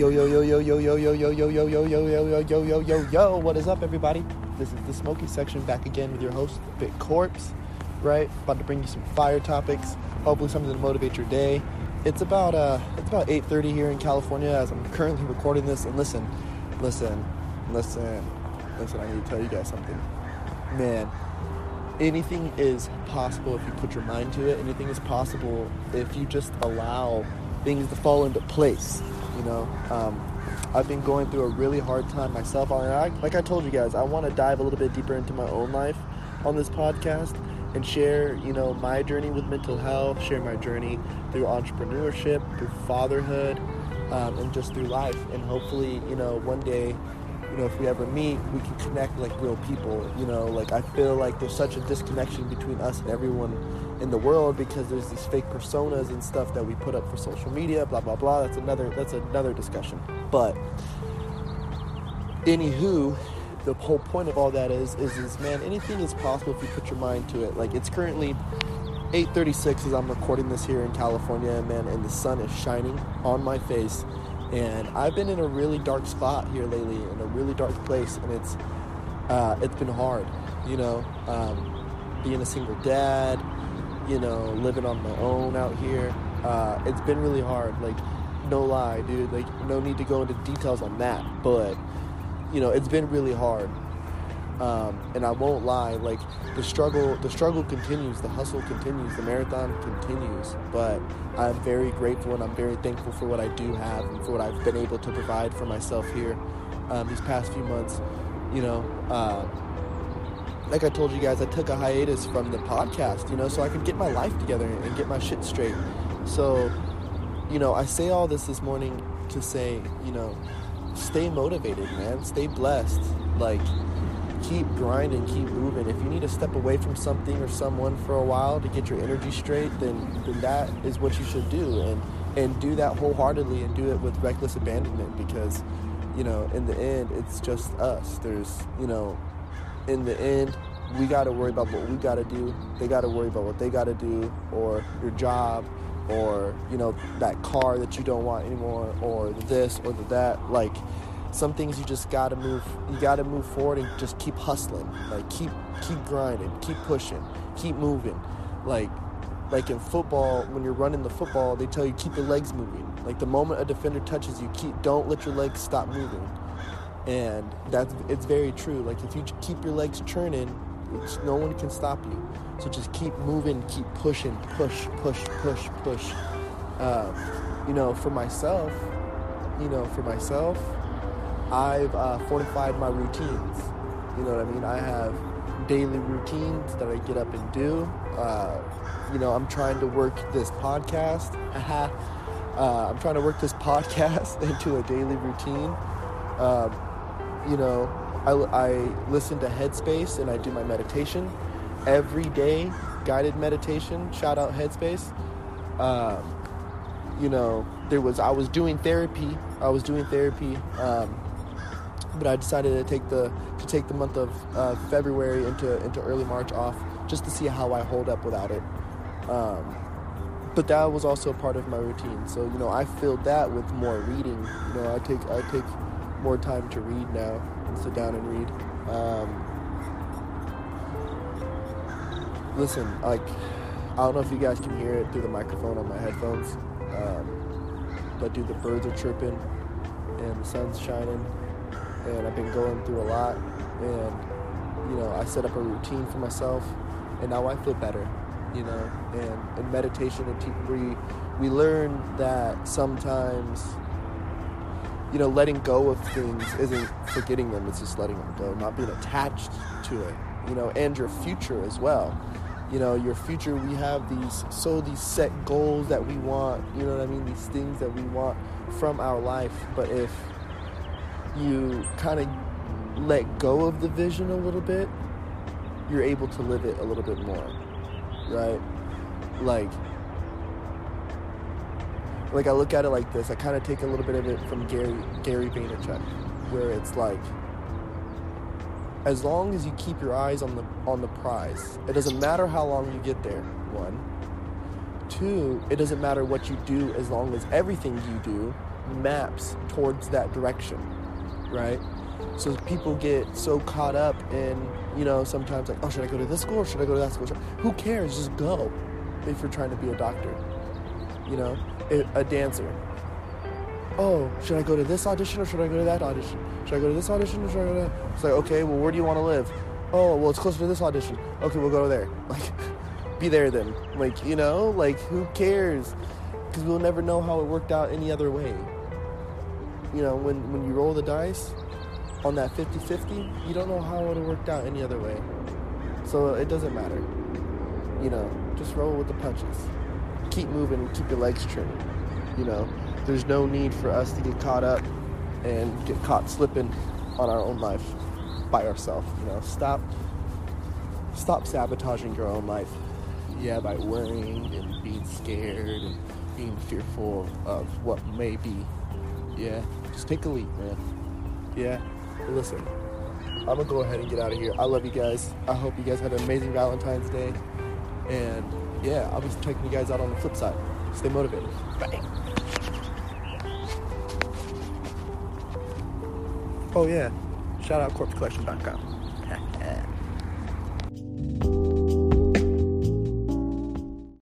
Yo yo yo yo yo yo yo yo yo yo yo yo yo yo yo yo yo yo what is up everybody? This is the smoky section back again with your host, Bit Corpse, right? About to bring you some fire topics, hopefully something to motivate your day. It's about uh it's about 8:30 here in California as I'm currently recording this and listen, listen, listen, listen, I need to tell you guys something. Man, anything is possible if you put your mind to it. Anything is possible if you just allow things to fall into place. You know, um, I've been going through a really hard time myself. I, like I told you guys, I want to dive a little bit deeper into my own life on this podcast and share, you know, my journey with mental health, share my journey through entrepreneurship, through fatherhood, um, and just through life. And hopefully, you know, one day, you know, if we ever meet, we can connect like real people. You know, like I feel like there's such a disconnection between us and everyone in the world because there's these fake personas and stuff that we put up for social media, blah blah blah. That's another that's another discussion. But anywho, the whole point of all that is is is man, anything is possible if you put your mind to it. Like it's currently 8:36 as I'm recording this here in California, man, and the sun is shining on my face. And I've been in a really dark spot here lately, in a really dark place, and it's uh, it's been hard, you know, um, being a single dad, you know, living on my own out here. Uh, it's been really hard. Like, no lie, dude. Like, no need to go into details on that, but you know, it's been really hard. Um, and I won't lie, like the struggle, the struggle continues, the hustle continues, the marathon continues. But I'm very grateful and I'm very thankful for what I do have and for what I've been able to provide for myself here um, these past few months. You know, uh, like I told you guys, I took a hiatus from the podcast, you know, so I could get my life together and get my shit straight. So, you know, I say all this this morning to say, you know, stay motivated, man. Stay blessed. Like, keep grinding, keep moving. If you need to step away from something or someone for a while to get your energy straight, then, then that is what you should do. And, and do that wholeheartedly and do it with reckless abandonment because, you know, in the end, it's just us. There's, you know, in the end, we got to worry about what we got to do. They got to worry about what they got to do, or your job, or you know that car that you don't want anymore, or this or the that. Like some things you just got to move. You got to move forward and just keep hustling. Like keep keep grinding, keep pushing, keep moving. Like like in football, when you're running the football, they tell you keep your legs moving. Like the moment a defender touches you, keep don't let your legs stop moving and that's it's very true. Like if you keep your legs churning no one can stop you. So just keep moving keep pushing push push push push. Uh, you know for myself you know for myself i've uh, fortified my routines. You know what i mean? I have daily routines that i get up and do. Uh, you know i'm trying to work this podcast. Uh, i'm trying to work this podcast into a daily routine. Um, you know, I, I listen to Headspace and I do my meditation every day, guided meditation. Shout out Headspace. Um, you know, there was I was doing therapy. I was doing therapy, um, but I decided to take the to take the month of uh, February into into early March off just to see how I hold up without it. Um, but that was also part of my routine. So you know, I filled that with more reading. You know, I take I take more time to read now and sit down and read. Um, listen, like, I don't know if you guys can hear it through the microphone on my headphones, um, but dude, the birds are chirping and the sun's shining, and I've been going through a lot, and you know, I set up a routine for myself, and now I feel better, you know, and in meditation and te- we we learn that sometimes you know, letting go of things isn't forgetting them, it's just letting them go, not being attached to it, you know, and your future as well. You know, your future, we have these, so these set goals that we want, you know what I mean? These things that we want from our life. But if you kind of let go of the vision a little bit, you're able to live it a little bit more, right? Like, like I look at it like this. I kind of take a little bit of it from Gary Gary Vaynerchuk, where it's like, as long as you keep your eyes on the on the prize, it doesn't matter how long you get there. One, two, it doesn't matter what you do as long as everything you do maps towards that direction, right? So people get so caught up in, you know, sometimes like, oh, should I go to this school or should I go to that school? Who cares? Just go if you're trying to be a doctor, you know, a dancer. Oh, should I go to this audition or should I go to that audition? Should I go to this audition or should I go to that? It's like, okay, well, where do you want to live? Oh, well, it's closer to this audition. Okay, we'll go there. Like, be there then. Like, you know, like, who cares? Because we'll never know how it worked out any other way. You know, when, when you roll the dice on that 50 50, you don't know how it would have worked out any other way. So it doesn't matter. You know, just roll with the punches. Keep moving and keep your legs trimmed. You know, there's no need for us to get caught up and get caught slipping on our own life by ourselves. You know, stop stop sabotaging your own life. Yeah, by worrying and being scared and being fearful of what may be. Yeah, just take a leap, man. Yeah, listen, I'm gonna go ahead and get out of here. I love you guys. I hope you guys had an amazing Valentine's Day. And yeah, I'll be taking you guys out on the flip side. Stay motivated. Bye. Oh yeah, shout out corpsecollection.com.